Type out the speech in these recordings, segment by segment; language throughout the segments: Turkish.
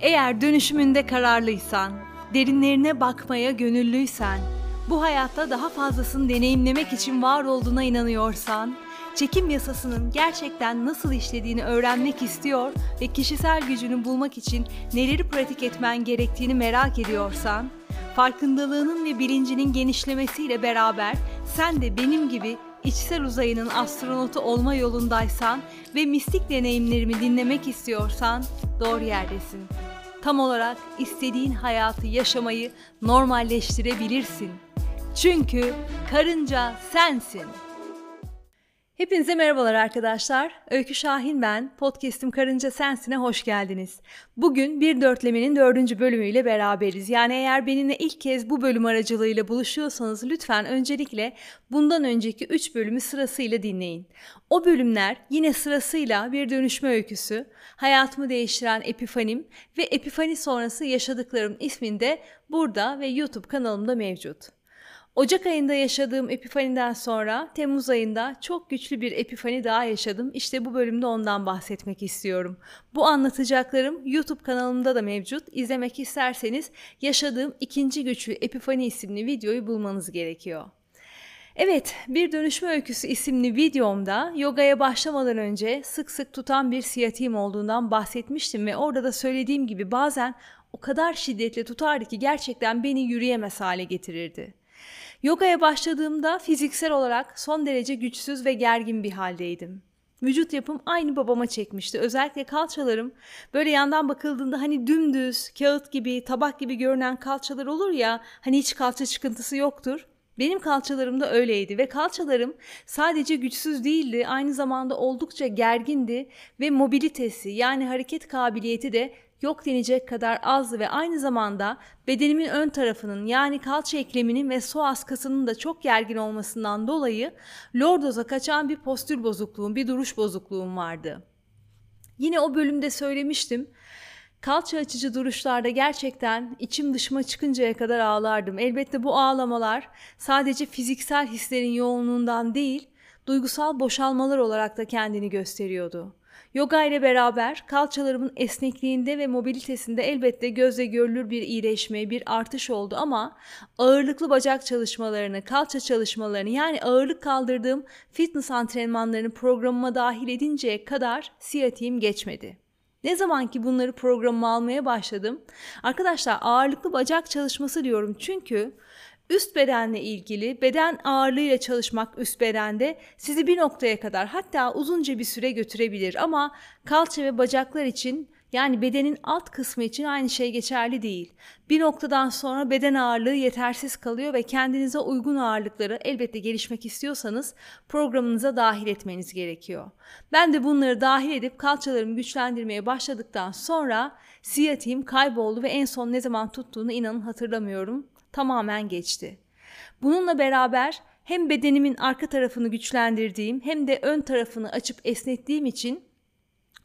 Eğer dönüşümünde kararlıysan, derinlerine bakmaya gönüllüysen, bu hayatta daha fazlasını deneyimlemek için var olduğuna inanıyorsan, çekim yasasının gerçekten nasıl işlediğini öğrenmek istiyor ve kişisel gücünü bulmak için neleri pratik etmen gerektiğini merak ediyorsan, farkındalığının ve bilincinin genişlemesiyle beraber sen de benim gibi içsel uzayının astronotu olma yolundaysan ve mistik deneyimlerimi dinlemek istiyorsan doğru yerdesin. Tam olarak istediğin hayatı yaşamayı normalleştirebilirsin. Çünkü karınca sensin. Hepinize merhabalar arkadaşlar. Öykü Şahin ben. Podcast'im Karınca Sensin'e hoş geldiniz. Bugün bir dörtlemenin dördüncü bölümüyle beraberiz. Yani eğer benimle ilk kez bu bölüm aracılığıyla buluşuyorsanız lütfen öncelikle bundan önceki üç bölümü sırasıyla dinleyin. O bölümler yine sırasıyla bir dönüşme öyküsü, hayatımı değiştiren epifanim ve epifani sonrası yaşadıklarım isminde burada ve YouTube kanalımda mevcut. Ocak ayında yaşadığım epifaniden sonra Temmuz ayında çok güçlü bir epifani daha yaşadım. İşte bu bölümde ondan bahsetmek istiyorum. Bu anlatacaklarım YouTube kanalımda da mevcut. İzlemek isterseniz yaşadığım ikinci güçlü epifani isimli videoyu bulmanız gerekiyor. Evet, Bir Dönüşme Öyküsü isimli videomda yogaya başlamadan önce sık sık tutan bir siyatiğim olduğundan bahsetmiştim ve orada da söylediğim gibi bazen o kadar şiddetli tutardı ki gerçekten beni yürüyemez hale getirirdi. Yogaya başladığımda fiziksel olarak son derece güçsüz ve gergin bir haldeydim. Vücut yapım aynı babama çekmişti. Özellikle kalçalarım böyle yandan bakıldığında hani dümdüz, kağıt gibi, tabak gibi görünen kalçalar olur ya hani hiç kalça çıkıntısı yoktur. Benim kalçalarım da öyleydi ve kalçalarım sadece güçsüz değildi aynı zamanda oldukça gergindi ve mobilitesi yani hareket kabiliyeti de yok denecek kadar azdı ve aynı zamanda bedenimin ön tarafının yani kalça ekleminin ve psoas kasının da çok gergin olmasından dolayı lordoza kaçan bir postür bozukluğum, bir duruş bozukluğum vardı. Yine o bölümde söylemiştim. Kalça açıcı duruşlarda gerçekten içim dışıma çıkıncaya kadar ağlardım. Elbette bu ağlamalar sadece fiziksel hislerin yoğunluğundan değil, duygusal boşalmalar olarak da kendini gösteriyordu. Yoga ile beraber kalçalarımın esnekliğinde ve mobilitesinde elbette gözle görülür bir iyileşme, bir artış oldu ama ağırlıklı bacak çalışmalarını, kalça çalışmalarını yani ağırlık kaldırdığım fitness antrenmanlarını programıma dahil edinceye kadar siyatiğim geçmedi. Ne zaman ki bunları programıma almaya başladım, arkadaşlar ağırlıklı bacak çalışması diyorum çünkü üst bedenle ilgili beden ağırlığıyla çalışmak üst bedende sizi bir noktaya kadar hatta uzunca bir süre götürebilir ama kalça ve bacaklar için yani bedenin alt kısmı için aynı şey geçerli değil. Bir noktadan sonra beden ağırlığı yetersiz kalıyor ve kendinize uygun ağırlıkları elbette gelişmek istiyorsanız programınıza dahil etmeniz gerekiyor. Ben de bunları dahil edip kalçalarımı güçlendirmeye başladıktan sonra siyatiğim kayboldu ve en son ne zaman tuttuğunu inanın hatırlamıyorum tamamen geçti. Bununla beraber hem bedenimin arka tarafını güçlendirdiğim hem de ön tarafını açıp esnettiğim için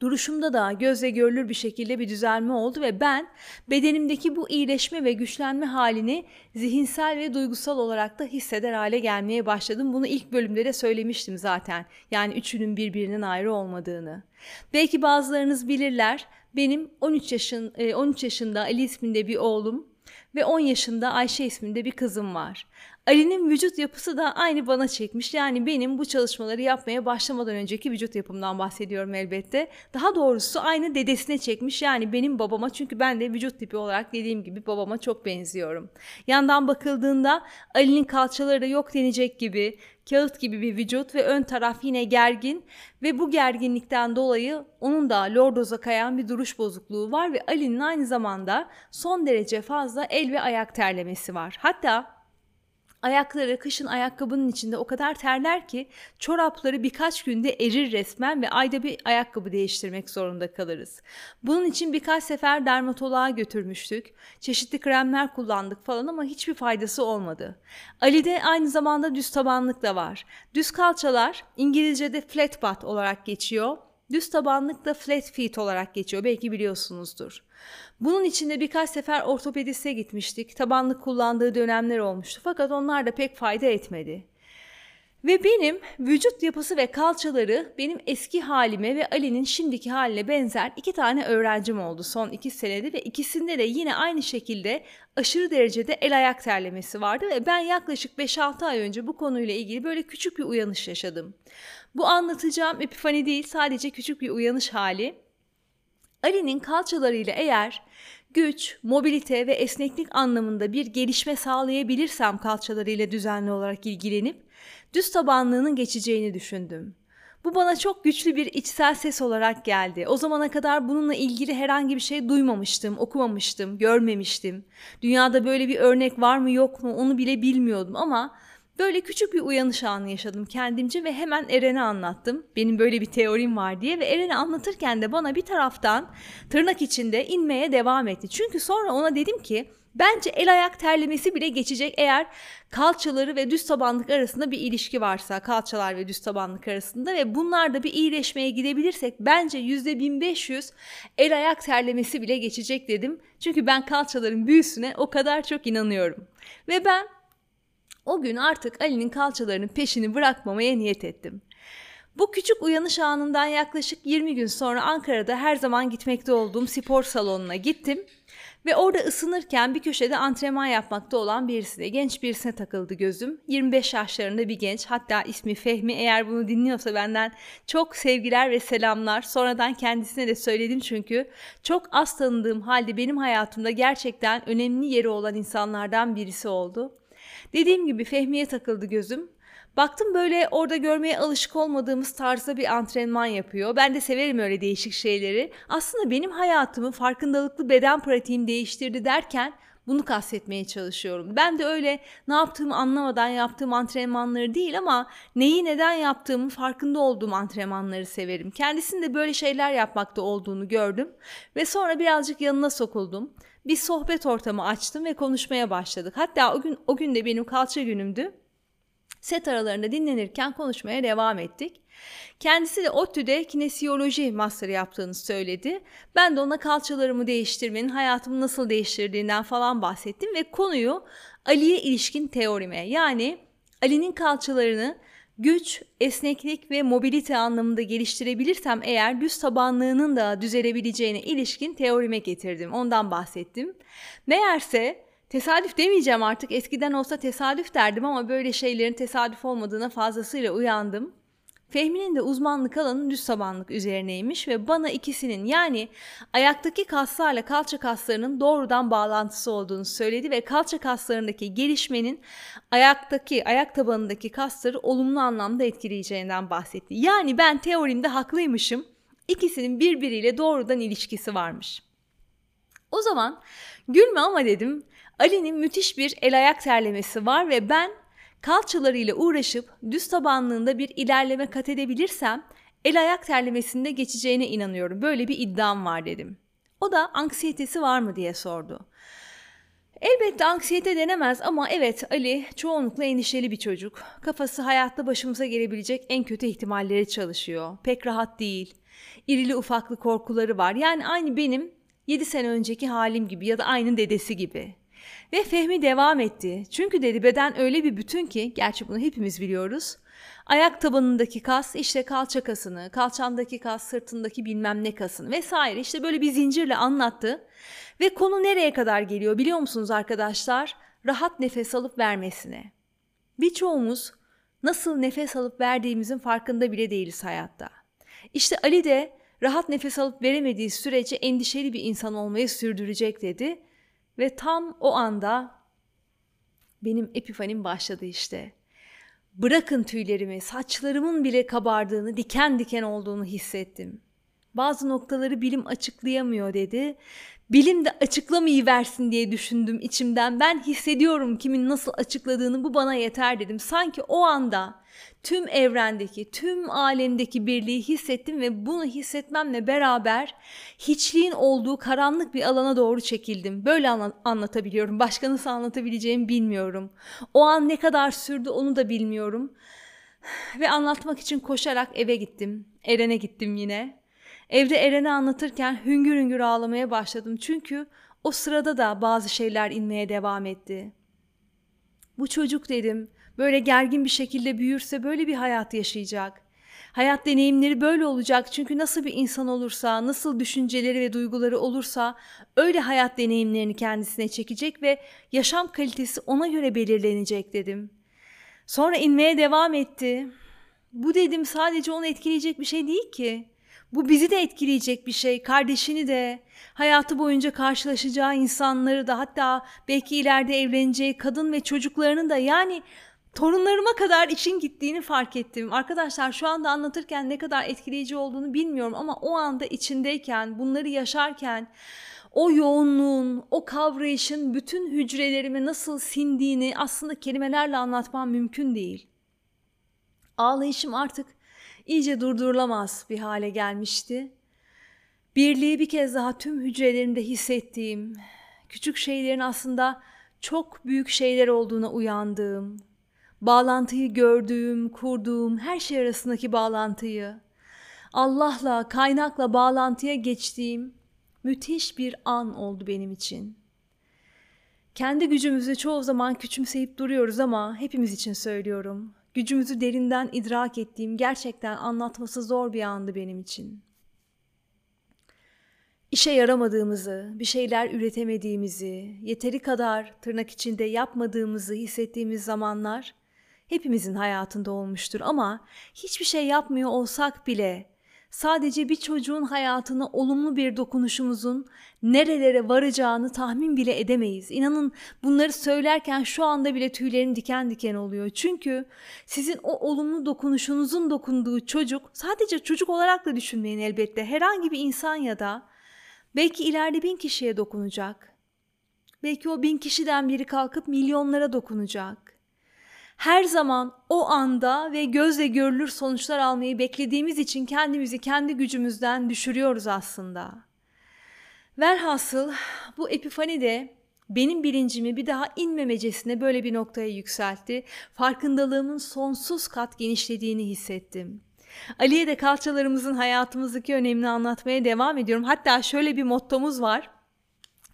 duruşumda da gözle görülür bir şekilde bir düzelme oldu ve ben bedenimdeki bu iyileşme ve güçlenme halini zihinsel ve duygusal olarak da hisseder hale gelmeye başladım. Bunu ilk bölümde de söylemiştim zaten. Yani üçünün birbirinden ayrı olmadığını. Belki bazılarınız bilirler. Benim 13 yaşın 13 e, yaşında Ali isminde bir oğlum ve 10 yaşında Ayşe isminde bir kızım var. Ali'nin vücut yapısı da aynı bana çekmiş. Yani benim bu çalışmaları yapmaya başlamadan önceki vücut yapımdan bahsediyorum elbette. Daha doğrusu aynı dedesine çekmiş. Yani benim babama çünkü ben de vücut tipi olarak dediğim gibi babama çok benziyorum. Yandan bakıldığında Ali'nin kalçaları da yok denecek gibi kağıt gibi bir vücut ve ön taraf yine gergin ve bu gerginlikten dolayı onun da lordoza kayan bir duruş bozukluğu var ve Ali'nin aynı zamanda son derece fazla el ve ayak terlemesi var. Hatta Ayakları kışın ayakkabının içinde o kadar terler ki çorapları birkaç günde erir resmen ve ayda bir ayakkabı değiştirmek zorunda kalırız. Bunun için birkaç sefer dermatoloğa götürmüştük. Çeşitli kremler kullandık falan ama hiçbir faydası olmadı. Ali'de aynı zamanda düz tabanlık da var. Düz kalçalar İngilizce'de flat butt olarak geçiyor. Düz tabanlık da flat feet olarak geçiyor. Belki biliyorsunuzdur. Bunun içinde birkaç sefer ortopediste gitmiştik. Tabanlık kullandığı dönemler olmuştu fakat onlar da pek fayda etmedi. Ve benim vücut yapısı ve kalçaları benim eski halime ve Ali'nin şimdiki haline benzer iki tane öğrencim oldu son iki senede ve ikisinde de yine aynı şekilde aşırı derecede el ayak terlemesi vardı ve ben yaklaşık 5-6 ay önce bu konuyla ilgili böyle küçük bir uyanış yaşadım. Bu anlatacağım epifani değil sadece küçük bir uyanış hali. Ali'nin kalçalarıyla eğer güç, mobilite ve esneklik anlamında bir gelişme sağlayabilirsem kalçalarıyla düzenli olarak ilgilenip düz tabanlığının geçeceğini düşündüm. Bu bana çok güçlü bir içsel ses olarak geldi. O zamana kadar bununla ilgili herhangi bir şey duymamıştım, okumamıştım, görmemiştim. Dünyada böyle bir örnek var mı yok mu onu bile bilmiyordum ama böyle küçük bir uyanış anı yaşadım kendimce ve hemen Eren'e anlattım. Benim böyle bir teorim var diye ve Eren'e anlatırken de bana bir taraftan tırnak içinde inmeye devam etti. Çünkü sonra ona dedim ki Bence el ayak terlemesi bile geçecek eğer kalçaları ve düz tabanlık arasında bir ilişki varsa kalçalar ve düz tabanlık arasında ve bunlarda bir iyileşmeye gidebilirsek bence %1500 el ayak terlemesi bile geçecek dedim. Çünkü ben kalçaların büyüsüne o kadar çok inanıyorum. Ve ben o gün artık Ali'nin kalçalarının peşini bırakmamaya niyet ettim. Bu küçük uyanış anından yaklaşık 20 gün sonra Ankara'da her zaman gitmekte olduğum spor salonuna gittim ve orada ısınırken bir köşede antrenman yapmakta olan birisine, genç birisine takıldı gözüm. 25 yaşlarında bir genç, hatta ismi Fehmi. Eğer bunu dinliyorsa benden çok sevgiler ve selamlar. Sonradan kendisine de söyledim çünkü çok az tanıdığım halde benim hayatımda gerçekten önemli yeri olan insanlardan birisi oldu. Dediğim gibi Fehmi'ye takıldı gözüm. Baktım böyle orada görmeye alışık olmadığımız tarzda bir antrenman yapıyor. Ben de severim öyle değişik şeyleri. Aslında benim hayatımı farkındalıklı beden pratiğim değiştirdi derken bunu kastetmeye çalışıyorum. Ben de öyle ne yaptığımı anlamadan yaptığım antrenmanları değil ama neyi neden yaptığımı farkında olduğum antrenmanları severim. Kendisinde böyle şeyler yapmakta olduğunu gördüm ve sonra birazcık yanına sokuldum. Bir sohbet ortamı açtım ve konuşmaya başladık. Hatta o gün o gün de benim kalça günümdü. Set aralarında dinlenirken konuşmaya devam ettik. Kendisi de ODTÜ'de kinesiyoloji master yaptığını söyledi. Ben de ona kalçalarımı değiştirmenin hayatımı nasıl değiştirdiğinden falan bahsettim ve konuyu Ali'ye ilişkin teorime yani Ali'nin kalçalarını güç, esneklik ve mobilite anlamında geliştirebilirsem eğer düz tabanlığının da düzelebileceğine ilişkin teorime getirdim. Ondan bahsettim. Meğerse Tesadüf demeyeceğim artık eskiden olsa tesadüf derdim ama böyle şeylerin tesadüf olmadığına fazlasıyla uyandım. Fehmi'nin de uzmanlık alanı düz tabanlık üzerineymiş ve bana ikisinin yani ayaktaki kaslarla kalça kaslarının doğrudan bağlantısı olduğunu söyledi ve kalça kaslarındaki gelişmenin ayaktaki ayak tabanındaki kasları olumlu anlamda etkileyeceğinden bahsetti. Yani ben teorimde haklıymışım. İkisinin birbiriyle doğrudan ilişkisi varmış. O zaman gülme ama dedim Ali'nin müthiş bir el ayak terlemesi var ve ben kalçalarıyla uğraşıp düz tabanlığında bir ilerleme kat edebilirsem el ayak terlemesinde geçeceğine inanıyorum. Böyle bir iddiam var dedim. O da anksiyetesi var mı diye sordu. Elbette anksiyete denemez ama evet Ali çoğunlukla endişeli bir çocuk. Kafası hayatta başımıza gelebilecek en kötü ihtimalleri çalışıyor. Pek rahat değil. İrili ufaklı korkuları var. Yani aynı benim 7 sene önceki halim gibi ya da aynı dedesi gibi. Ve Fehmi devam etti. Çünkü dedi beden öyle bir bütün ki, gerçi bunu hepimiz biliyoruz. Ayak tabanındaki kas işte kalça kasını, kalçandaki kas sırtındaki bilmem ne kasını vesaire işte böyle bir zincirle anlattı. Ve konu nereye kadar geliyor biliyor musunuz arkadaşlar? Rahat nefes alıp vermesine. Birçoğumuz nasıl nefes alıp verdiğimizin farkında bile değiliz hayatta. İşte Ali de rahat nefes alıp veremediği sürece endişeli bir insan olmayı sürdürecek dedi ve tam o anda benim epifanim başladı işte. Bırakın tüylerimi, saçlarımın bile kabardığını, diken diken olduğunu hissettim. Bazı noktaları bilim açıklayamıyor dedi bilim de açıklamayı versin diye düşündüm içimden. Ben hissediyorum kimin nasıl açıkladığını bu bana yeter dedim. Sanki o anda tüm evrendeki, tüm alemdeki birliği hissettim ve bunu hissetmemle beraber hiçliğin olduğu karanlık bir alana doğru çekildim. Böyle anlatabiliyorum. Başka nasıl anlatabileceğimi bilmiyorum. O an ne kadar sürdü onu da bilmiyorum. Ve anlatmak için koşarak eve gittim. Eren'e gittim yine. Evde Eren'e anlatırken hüngür hüngür ağlamaya başladım çünkü o sırada da bazı şeyler inmeye devam etti. Bu çocuk dedim böyle gergin bir şekilde büyürse böyle bir hayat yaşayacak. Hayat deneyimleri böyle olacak çünkü nasıl bir insan olursa, nasıl düşünceleri ve duyguları olursa öyle hayat deneyimlerini kendisine çekecek ve yaşam kalitesi ona göre belirlenecek dedim. Sonra inmeye devam etti. Bu dedim sadece onu etkileyecek bir şey değil ki. Bu bizi de etkileyecek bir şey, kardeşini de, hayatı boyunca karşılaşacağı insanları da hatta belki ileride evleneceği kadın ve çocuklarını da yani torunlarıma kadar için gittiğini fark ettim. Arkadaşlar şu anda anlatırken ne kadar etkileyici olduğunu bilmiyorum ama o anda içindeyken, bunları yaşarken o yoğunluğun, o kavrayışın bütün hücrelerime nasıl sindiğini aslında kelimelerle anlatmam mümkün değil. Ağlayışım artık iyice durdurulamaz bir hale gelmişti. Birliği bir kez daha tüm hücrelerimde hissettiğim, küçük şeylerin aslında çok büyük şeyler olduğuna uyandığım, bağlantıyı gördüğüm, kurduğum, her şey arasındaki bağlantıyı, Allah'la, kaynakla bağlantıya geçtiğim müthiş bir an oldu benim için. Kendi gücümüzü çoğu zaman küçümseyip duruyoruz ama hepimiz için söylüyorum. Gücümüzü derinden idrak ettiğim gerçekten anlatması zor bir andı benim için. İşe yaramadığımızı, bir şeyler üretemediğimizi, yeteri kadar tırnak içinde yapmadığımızı hissettiğimiz zamanlar hepimizin hayatında olmuştur ama hiçbir şey yapmıyor olsak bile sadece bir çocuğun hayatına olumlu bir dokunuşumuzun nerelere varacağını tahmin bile edemeyiz. İnanın bunları söylerken şu anda bile tüylerim diken diken oluyor. Çünkü sizin o olumlu dokunuşunuzun dokunduğu çocuk sadece çocuk olarak da düşünmeyin elbette. Herhangi bir insan ya da belki ileride bin kişiye dokunacak. Belki o bin kişiden biri kalkıp milyonlara dokunacak her zaman o anda ve gözle görülür sonuçlar almayı beklediğimiz için kendimizi kendi gücümüzden düşürüyoruz aslında. Velhasıl bu epifani de benim bilincimi bir daha inmemecesine böyle bir noktaya yükseltti. Farkındalığımın sonsuz kat genişlediğini hissettim. Ali'ye de kalçalarımızın hayatımızdaki önemini anlatmaya devam ediyorum. Hatta şöyle bir mottomuz var.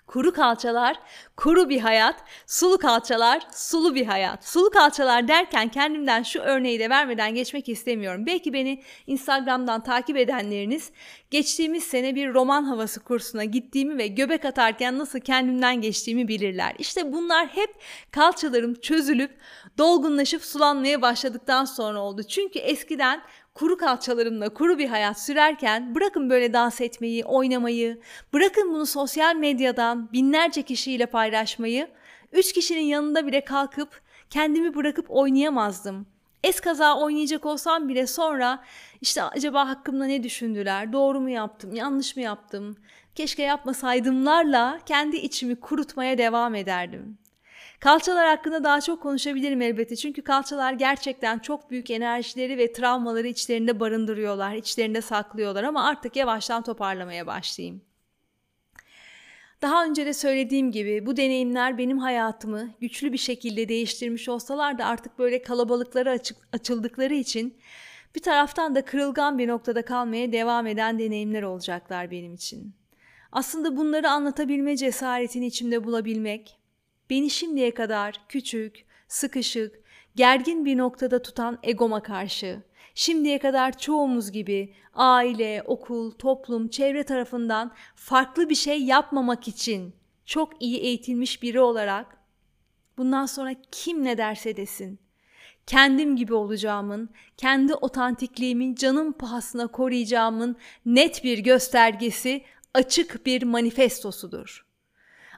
Kuru kalçalar, kuru bir hayat, sulu kalçalar, sulu bir hayat. Sulu kalçalar derken kendimden şu örneği de vermeden geçmek istemiyorum. Belki beni Instagram'dan takip edenleriniz geçtiğimiz sene bir roman havası kursuna gittiğimi ve göbek atarken nasıl kendimden geçtiğimi bilirler. İşte bunlar hep kalçalarım çözülüp dolgunlaşıp sulanmaya başladıktan sonra oldu. Çünkü eskiden kuru kalçalarımla kuru bir hayat sürerken bırakın böyle dans etmeyi, oynamayı, bırakın bunu sosyal medyadan binlerce kişiyle paylaşmayı, üç kişinin yanında bile kalkıp kendimi bırakıp oynayamazdım. Es kaza oynayacak olsam bile sonra işte acaba hakkımda ne düşündüler, doğru mu yaptım, yanlış mı yaptım, keşke yapmasaydımlarla kendi içimi kurutmaya devam ederdim. Kalçalar hakkında daha çok konuşabilirim elbette. Çünkü kalçalar gerçekten çok büyük enerjileri ve travmaları içlerinde barındırıyorlar, içlerinde saklıyorlar ama artık yavaştan toparlamaya başlayayım. Daha önce de söylediğim gibi bu deneyimler benim hayatımı güçlü bir şekilde değiştirmiş olsalar da artık böyle kalabalıklara açık, açıldıkları için bir taraftan da kırılgan bir noktada kalmaya devam eden deneyimler olacaklar benim için. Aslında bunları anlatabilme cesaretini içimde bulabilmek, beni şimdiye kadar küçük, sıkışık, gergin bir noktada tutan egoma karşı, şimdiye kadar çoğumuz gibi aile, okul, toplum, çevre tarafından farklı bir şey yapmamak için çok iyi eğitilmiş biri olarak bundan sonra kim ne derse desin kendim gibi olacağımın, kendi otantikliğimin canım pahasına koruyacağımın net bir göstergesi, açık bir manifestosudur.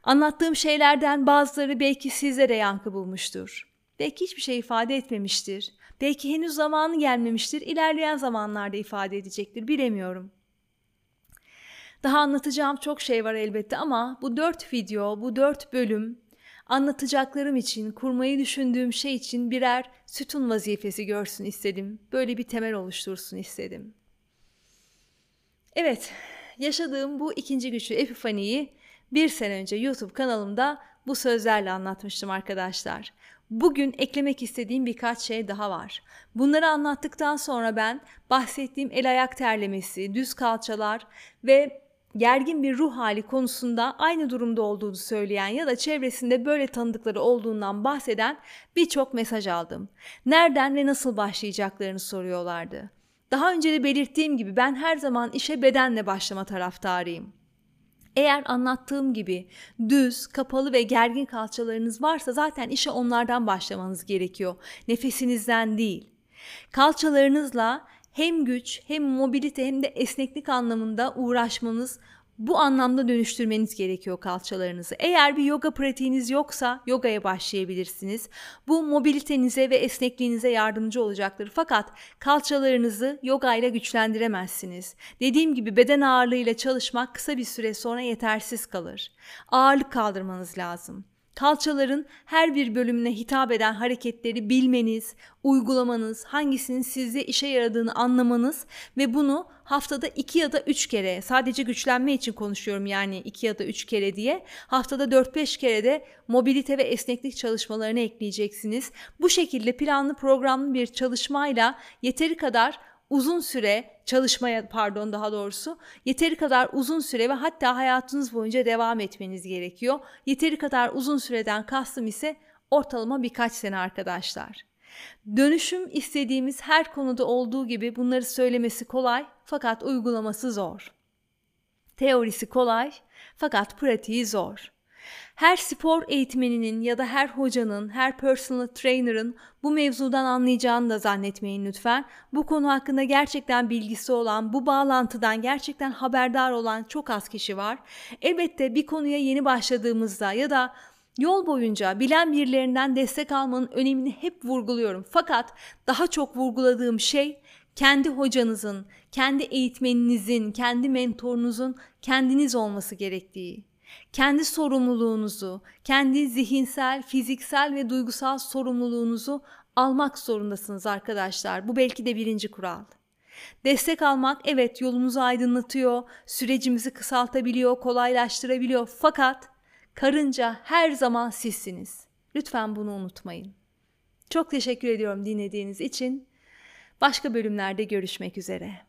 Anlattığım şeylerden bazıları belki sizlere yankı bulmuştur. Belki hiçbir şey ifade etmemiştir. Belki henüz zamanı gelmemiştir. İlerleyen zamanlarda ifade edecektir. Bilemiyorum. Daha anlatacağım çok şey var elbette ama bu dört video, bu dört bölüm anlatacaklarım için, kurmayı düşündüğüm şey için birer sütun vazifesi görsün istedim. Böyle bir temel oluştursun istedim. Evet, yaşadığım bu ikinci güçlü epifaniyi bir sene önce YouTube kanalımda bu sözlerle anlatmıştım arkadaşlar. Bugün eklemek istediğim birkaç şey daha var. Bunları anlattıktan sonra ben bahsettiğim el ayak terlemesi, düz kalçalar ve gergin bir ruh hali konusunda aynı durumda olduğunu söyleyen ya da çevresinde böyle tanıdıkları olduğundan bahseden birçok mesaj aldım. Nereden ve nasıl başlayacaklarını soruyorlardı. Daha önce de belirttiğim gibi ben her zaman işe bedenle başlama taraftarıyım. Eğer anlattığım gibi düz, kapalı ve gergin kalçalarınız varsa zaten işe onlardan başlamanız gerekiyor. Nefesinizden değil. Kalçalarınızla hem güç hem mobilite hem de esneklik anlamında uğraşmanız bu anlamda dönüştürmeniz gerekiyor kalçalarınızı. Eğer bir yoga pratiğiniz yoksa yogaya başlayabilirsiniz. Bu mobilitenize ve esnekliğinize yardımcı olacaktır. Fakat kalçalarınızı yoga ile güçlendiremezsiniz. Dediğim gibi beden ağırlığıyla çalışmak kısa bir süre sonra yetersiz kalır. Ağırlık kaldırmanız lazım. Kalçaların her bir bölümüne hitap eden hareketleri bilmeniz, uygulamanız, hangisinin sizde işe yaradığını anlamanız ve bunu haftada iki ya da üç kere sadece güçlenme için konuşuyorum yani iki ya da üç kere diye haftada dört beş kere de mobilite ve esneklik çalışmalarını ekleyeceksiniz. Bu şekilde planlı programlı bir çalışmayla yeteri kadar uzun süre çalışmaya pardon daha doğrusu yeteri kadar uzun süre ve hatta hayatınız boyunca devam etmeniz gerekiyor. Yeteri kadar uzun süreden kastım ise ortalama birkaç sene arkadaşlar. Dönüşüm istediğimiz her konuda olduğu gibi bunları söylemesi kolay fakat uygulaması zor. Teorisi kolay fakat pratiği zor. Her spor eğitmeninin ya da her hocanın, her personal trainer'ın bu mevzudan anlayacağını da zannetmeyin lütfen. Bu konu hakkında gerçekten bilgisi olan, bu bağlantıdan gerçekten haberdar olan çok az kişi var. Elbette bir konuya yeni başladığımızda ya da Yol boyunca bilen birilerinden destek almanın önemini hep vurguluyorum. Fakat daha çok vurguladığım şey kendi hocanızın, kendi eğitmeninizin, kendi mentorunuzun kendiniz olması gerektiği kendi sorumluluğunuzu, kendi zihinsel, fiziksel ve duygusal sorumluluğunuzu almak zorundasınız arkadaşlar. Bu belki de birinci kural. Destek almak evet yolumuzu aydınlatıyor, sürecimizi kısaltabiliyor, kolaylaştırabiliyor fakat karınca her zaman sizsiniz. Lütfen bunu unutmayın. Çok teşekkür ediyorum dinlediğiniz için. Başka bölümlerde görüşmek üzere.